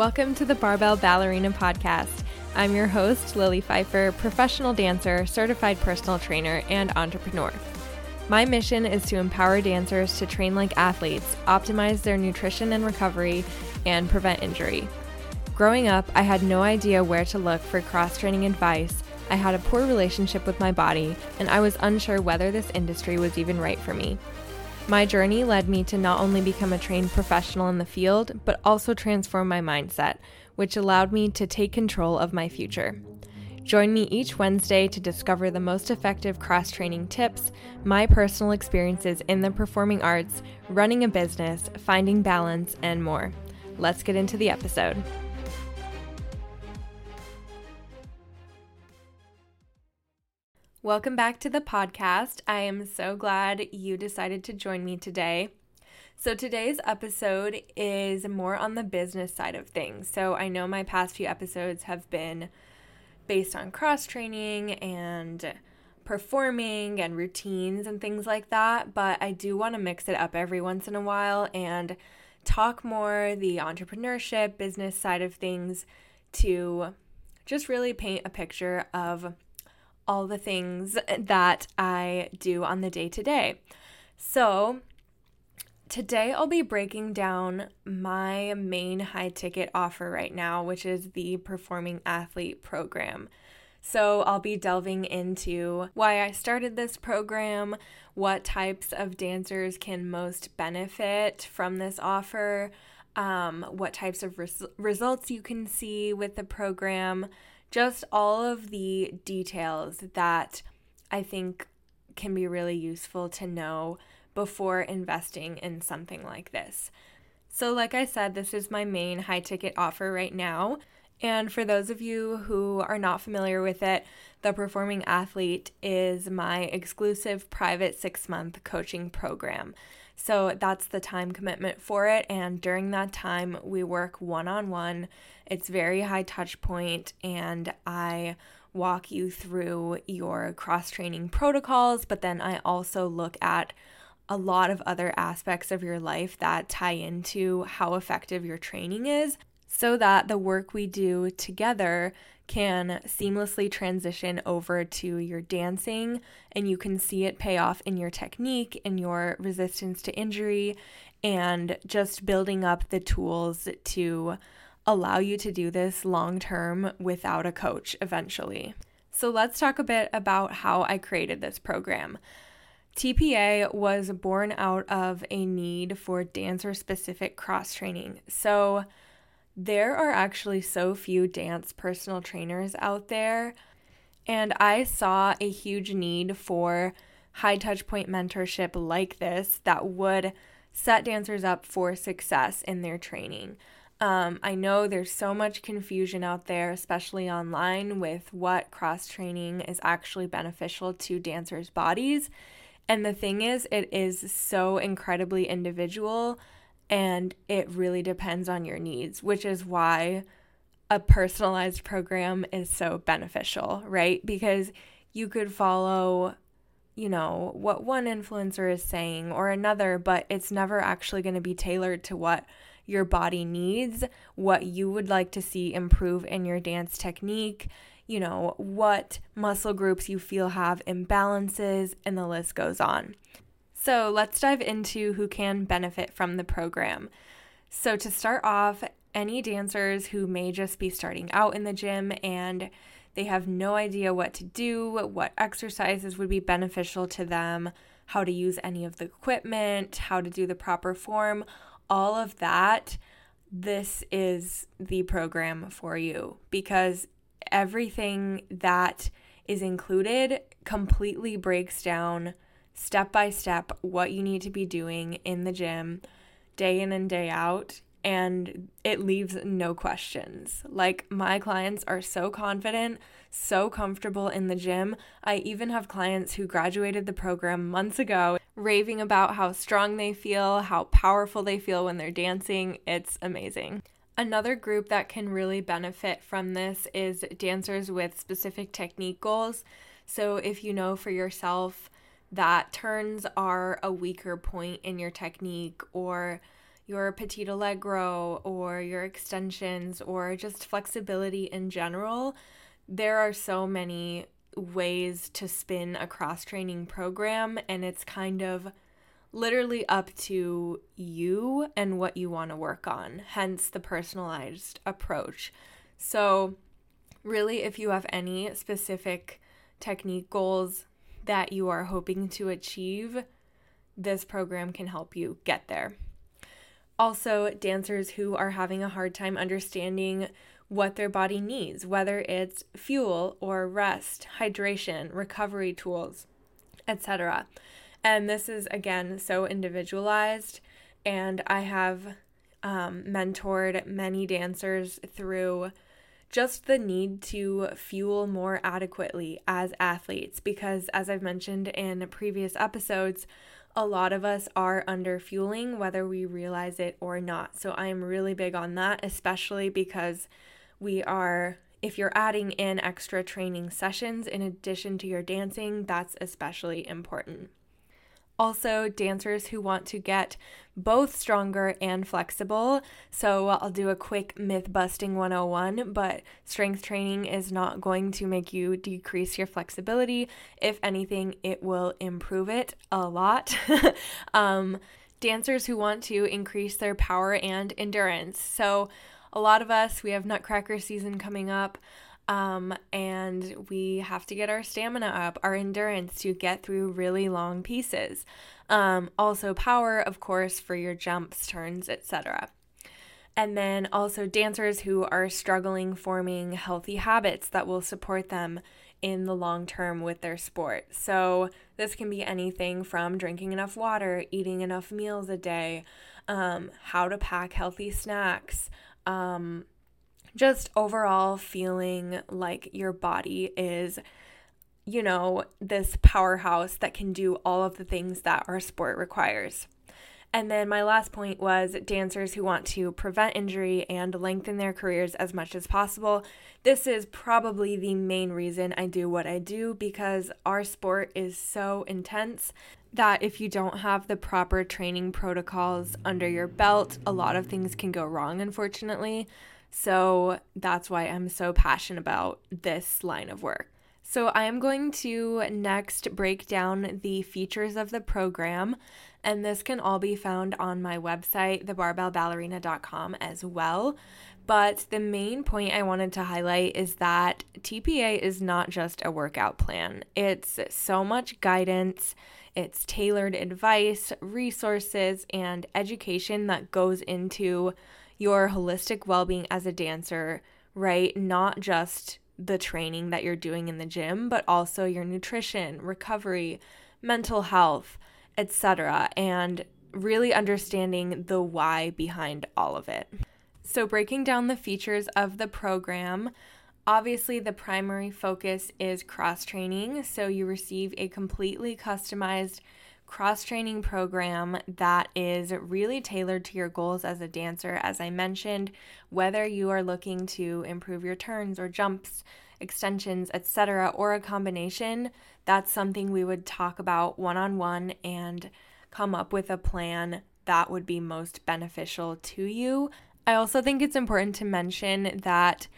Welcome to the Barbell Ballerina Podcast. I'm your host, Lily Pfeiffer, professional dancer, certified personal trainer, and entrepreneur. My mission is to empower dancers to train like athletes, optimize their nutrition and recovery, and prevent injury. Growing up, I had no idea where to look for cross training advice. I had a poor relationship with my body, and I was unsure whether this industry was even right for me. My journey led me to not only become a trained professional in the field, but also transform my mindset, which allowed me to take control of my future. Join me each Wednesday to discover the most effective cross training tips, my personal experiences in the performing arts, running a business, finding balance, and more. Let's get into the episode. Welcome back to the podcast. I am so glad you decided to join me today. So, today's episode is more on the business side of things. So, I know my past few episodes have been based on cross training and performing and routines and things like that, but I do want to mix it up every once in a while and talk more the entrepreneurship, business side of things to just really paint a picture of all the things that I do on the day to day. So, today I'll be breaking down my main high ticket offer right now, which is the Performing Athlete Program. So, I'll be delving into why I started this program, what types of dancers can most benefit from this offer, um, what types of res- results you can see with the program, just all of the details that I think can be really useful to know before investing in something like this. So, like I said, this is my main high ticket offer right now. And for those of you who are not familiar with it, the Performing Athlete is my exclusive private six month coaching program. So that's the time commitment for it. And during that time, we work one on one. It's very high touch point, and I walk you through your cross training protocols, but then I also look at a lot of other aspects of your life that tie into how effective your training is so that the work we do together can seamlessly transition over to your dancing and you can see it pay off in your technique, in your resistance to injury, and just building up the tools to allow you to do this long term without a coach eventually. So, let's talk a bit about how I created this program. TPA was born out of a need for dancer specific cross training. So, there are actually so few dance personal trainers out there, and I saw a huge need for high touch point mentorship like this that would set dancers up for success in their training. Um, I know there's so much confusion out there, especially online, with what cross training is actually beneficial to dancers' bodies. And the thing is, it is so incredibly individual and it really depends on your needs, which is why a personalized program is so beneficial, right? Because you could follow, you know, what one influencer is saying or another, but it's never actually going to be tailored to what your body needs, what you would like to see improve in your dance technique, you know, what muscle groups you feel have imbalances, and the list goes on. So let's dive into who can benefit from the program. So, to start off, any dancers who may just be starting out in the gym and they have no idea what to do, what exercises would be beneficial to them, how to use any of the equipment, how to do the proper form, all of that, this is the program for you because everything that is included completely breaks down step by step what you need to be doing in the gym day in and day out and it leaves no questions. Like my clients are so confident, so comfortable in the gym. I even have clients who graduated the program months ago raving about how strong they feel, how powerful they feel when they're dancing. It's amazing. Another group that can really benefit from this is dancers with specific technique goals. So if you know for yourself that turns are a weaker point in your technique or your petit allegro or your extensions or just flexibility in general, there are so many ways to spin a cross training program, and it's kind of literally up to you and what you want to work on, hence the personalized approach. So, really, if you have any specific technique goals that you are hoping to achieve, this program can help you get there. Also, dancers who are having a hard time understanding what their body needs, whether it's fuel or rest, hydration, recovery tools, etc. And this is again so individualized. And I have um, mentored many dancers through just the need to fuel more adequately as athletes because, as I've mentioned in previous episodes, a lot of us are under fueling whether we realize it or not. So I am really big on that, especially because we are if you're adding in extra training sessions in addition to your dancing, that's especially important. Also, dancers who want to get both stronger and flexible. So, I'll do a quick myth busting 101, but strength training is not going to make you decrease your flexibility. If anything, it will improve it a lot. um, dancers who want to increase their power and endurance. So, a lot of us, we have Nutcracker season coming up. Um, and we have to get our stamina up, our endurance to get through really long pieces. Um, also, power, of course, for your jumps, turns, etc. And then also dancers who are struggling forming healthy habits that will support them in the long term with their sport. So, this can be anything from drinking enough water, eating enough meals a day, um, how to pack healthy snacks, um, just overall feeling like your body is, you know, this powerhouse that can do all of the things that our sport requires. And then my last point was dancers who want to prevent injury and lengthen their careers as much as possible. This is probably the main reason I do what I do because our sport is so intense that if you don't have the proper training protocols under your belt, a lot of things can go wrong, unfortunately. So that's why I'm so passionate about this line of work. So, I am going to next break down the features of the program, and this can all be found on my website, thebarbellballerina.com, as well. But the main point I wanted to highlight is that TPA is not just a workout plan, it's so much guidance, it's tailored advice, resources, and education that goes into your holistic well being as a dancer, right? Not just the training that you're doing in the gym, but also your nutrition, recovery, mental health, etc. And really understanding the why behind all of it. So, breaking down the features of the program, obviously the primary focus is cross training. So, you receive a completely customized cross training program that is really tailored to your goals as a dancer. As I mentioned, whether you are looking to improve your turns or jumps, extensions, etc., or a combination, that's something we would talk about one on one and come up with a plan that would be most beneficial to you. I also think it's important to mention that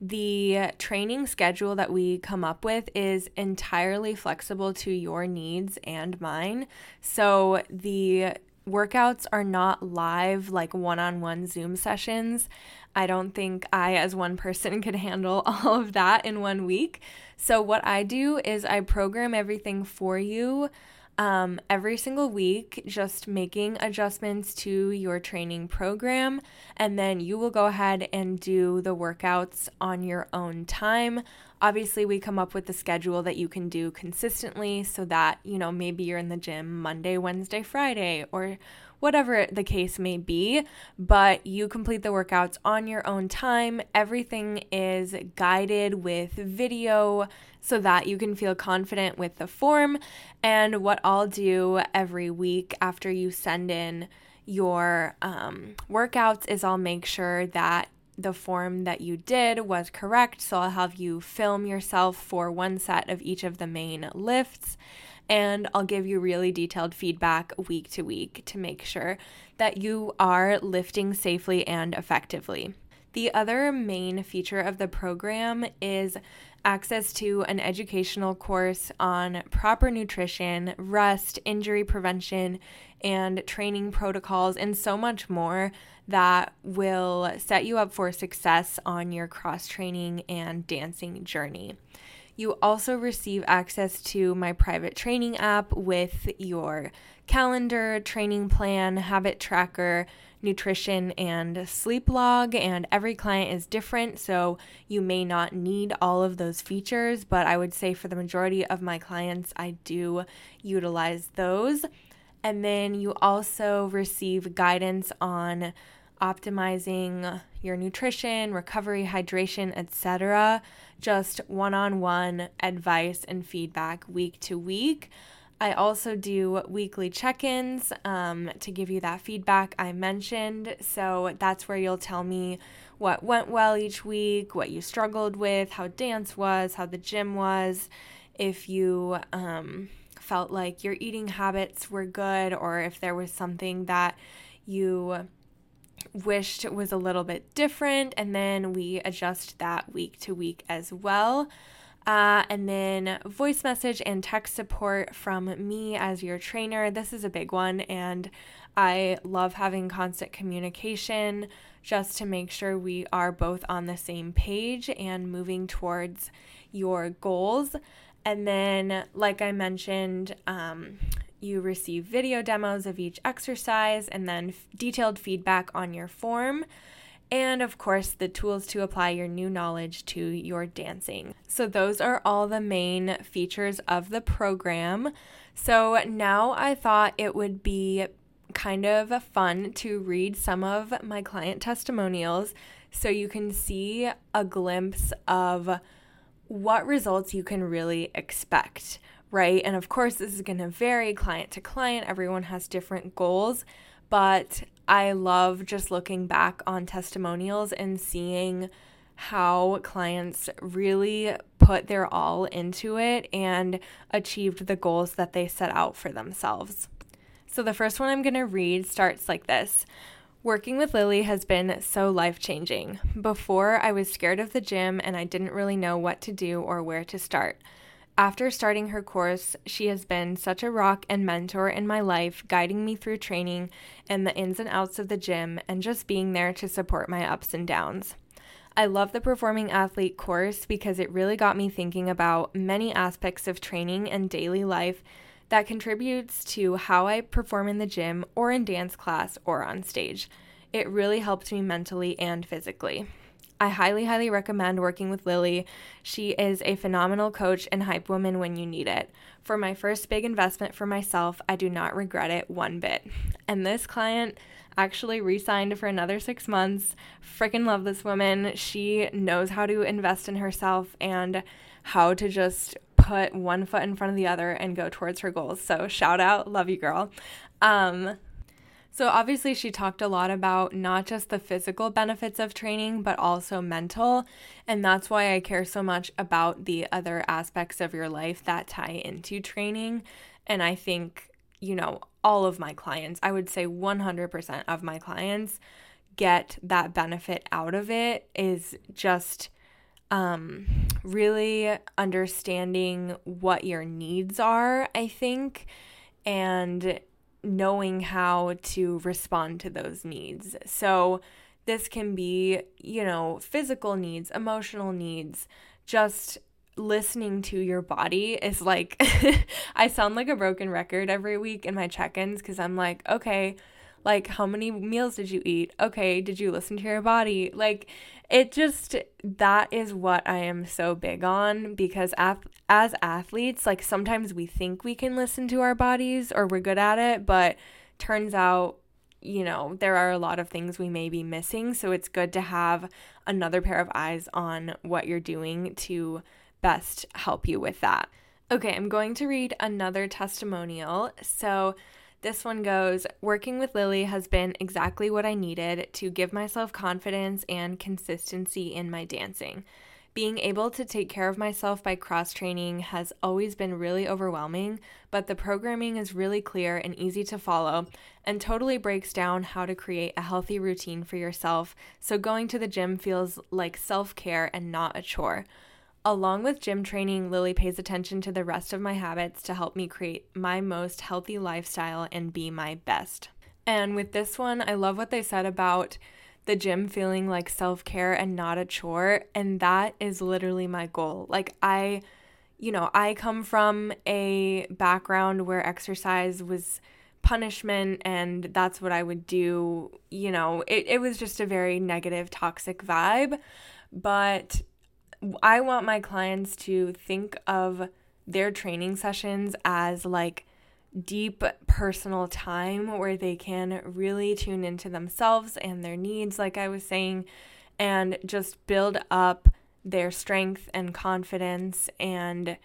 the training schedule that we come up with is entirely flexible to your needs and mine. So the workouts are not live like one on one Zoom sessions. I don't think I, as one person, could handle all of that in one week. So, what I do is I program everything for you um, every single week, just making adjustments to your training program. And then you will go ahead and do the workouts on your own time. Obviously, we come up with the schedule that you can do consistently so that, you know, maybe you're in the gym Monday, Wednesday, Friday, or whatever the case may be, but you complete the workouts on your own time. Everything is guided with video so that you can feel confident with the form. And what I'll do every week after you send in your um, workouts is I'll make sure that the form that you did was correct. So I'll have you film yourself for one set of each of the main lifts. And I'll give you really detailed feedback week to week to make sure that you are lifting safely and effectively. The other main feature of the program is access to an educational course on proper nutrition, rest, injury prevention, and training protocols, and so much more that will set you up for success on your cross training and dancing journey. You also receive access to my private training app with your calendar, training plan, habit tracker, nutrition, and sleep log. And every client is different, so you may not need all of those features, but I would say for the majority of my clients, I do utilize those. And then you also receive guidance on optimizing your nutrition, recovery, hydration, etc. Just one on one advice and feedback week to week. I also do weekly check ins um, to give you that feedback I mentioned. So that's where you'll tell me what went well each week, what you struggled with, how dance was, how the gym was, if you um, felt like your eating habits were good, or if there was something that you wished was a little bit different. And then we adjust that week to week as well. Uh, and then voice message and text support from me as your trainer. This is a big one, and I love having constant communication just to make sure we are both on the same page and moving towards your goals. And then, like I mentioned, um, you receive video demos of each exercise and then f- detailed feedback on your form and of course, the tools to apply your new knowledge to your dancing. So, those are all the main features of the program. So, now I thought it would be kind of fun to read some of my client testimonials so you can see a glimpse of what results you can really expect, right? And of course, this is going to vary client to client, everyone has different goals, but I love just looking back on testimonials and seeing how clients really put their all into it and achieved the goals that they set out for themselves. So, the first one I'm going to read starts like this Working with Lily has been so life changing. Before, I was scared of the gym and I didn't really know what to do or where to start. After starting her course, she has been such a rock and mentor in my life, guiding me through training and the ins and outs of the gym, and just being there to support my ups and downs. I love the Performing Athlete course because it really got me thinking about many aspects of training and daily life that contributes to how I perform in the gym or in dance class or on stage. It really helped me mentally and physically. I highly, highly recommend working with Lily. She is a phenomenal coach and hype woman when you need it. For my first big investment for myself, I do not regret it one bit. And this client actually re signed for another six months. Freaking love this woman. She knows how to invest in herself and how to just put one foot in front of the other and go towards her goals. So, shout out. Love you, girl. Um, so, obviously, she talked a lot about not just the physical benefits of training, but also mental. And that's why I care so much about the other aspects of your life that tie into training. And I think, you know, all of my clients, I would say 100% of my clients get that benefit out of it is just um, really understanding what your needs are, I think. And knowing how to respond to those needs. So, this can be, you know, physical needs, emotional needs, just listening to your body is like, I sound like a broken record every week in my check ins because I'm like, okay, like, how many meals did you eat? Okay, did you listen to your body? Like, it just that is what I am so big on because as athletes, like sometimes we think we can listen to our bodies or we're good at it, but turns out you know, there are a lot of things we may be missing. So it's good to have another pair of eyes on what you're doing to best help you with that. Okay, I'm going to read another testimonial. So This one goes Working with Lily has been exactly what I needed to give myself confidence and consistency in my dancing. Being able to take care of myself by cross training has always been really overwhelming, but the programming is really clear and easy to follow and totally breaks down how to create a healthy routine for yourself so going to the gym feels like self care and not a chore. Along with gym training, Lily pays attention to the rest of my habits to help me create my most healthy lifestyle and be my best. And with this one, I love what they said about the gym feeling like self care and not a chore. And that is literally my goal. Like, I, you know, I come from a background where exercise was punishment and that's what I would do. You know, it, it was just a very negative, toxic vibe. But I want my clients to think of their training sessions as like deep personal time where they can really tune into themselves and their needs, like I was saying, and just build up their strength and confidence and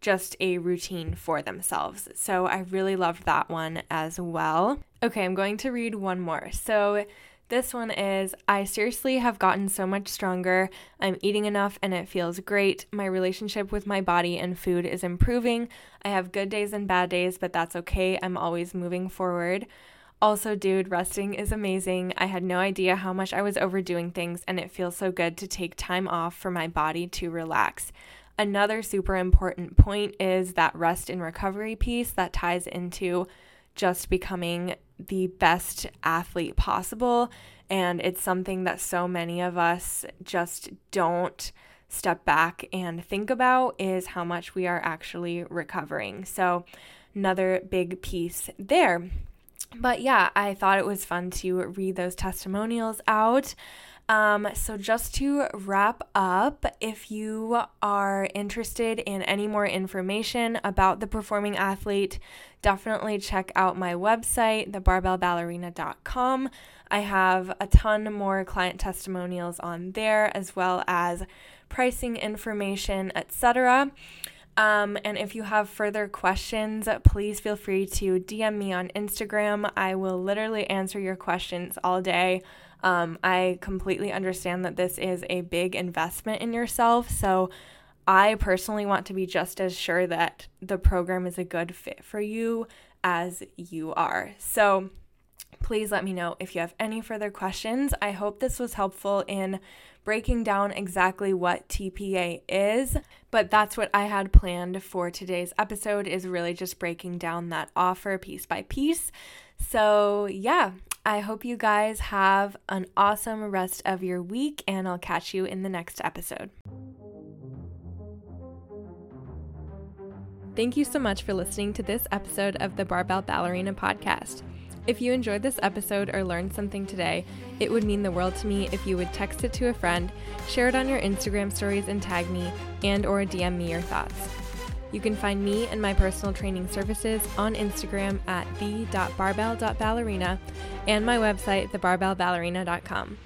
just a routine for themselves. So I really loved that one as well. Okay, I'm going to read one more. So this one is I seriously have gotten so much stronger. I'm eating enough and it feels great. My relationship with my body and food is improving. I have good days and bad days, but that's okay. I'm always moving forward. Also, dude, resting is amazing. I had no idea how much I was overdoing things, and it feels so good to take time off for my body to relax. Another super important point is that rest and recovery piece that ties into just becoming the best athlete possible. And it's something that so many of us just don't step back and think about is how much we are actually recovering. So, another big piece there. But yeah, I thought it was fun to read those testimonials out. Um, so, just to wrap up, if you are interested in any more information about the performing athlete, definitely check out my website, thebarbellballerina.com. I have a ton more client testimonials on there, as well as pricing information, etc. Um, and if you have further questions, please feel free to DM me on Instagram. I will literally answer your questions all day. Um, I completely understand that this is a big investment in yourself. So I personally want to be just as sure that the program is a good fit for you as you are. So please let me know if you have any further questions. I hope this was helpful in breaking down exactly what TPA is, but that's what I had planned for today's episode is really just breaking down that offer piece by piece. So, yeah, I hope you guys have an awesome rest of your week, and I'll catch you in the next episode. Thank you so much for listening to this episode of the Barbell Ballerina podcast. If you enjoyed this episode or learned something today, it would mean the world to me if you would text it to a friend, share it on your Instagram stories and tag me, and or DM me your thoughts. You can find me and my personal training services on Instagram at the.barbell.ballerina and my website, thebarbellballerina.com.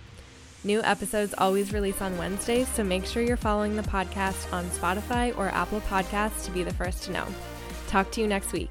New episodes always release on Wednesdays, so make sure you're following the podcast on Spotify or Apple Podcasts to be the first to know. Talk to you next week.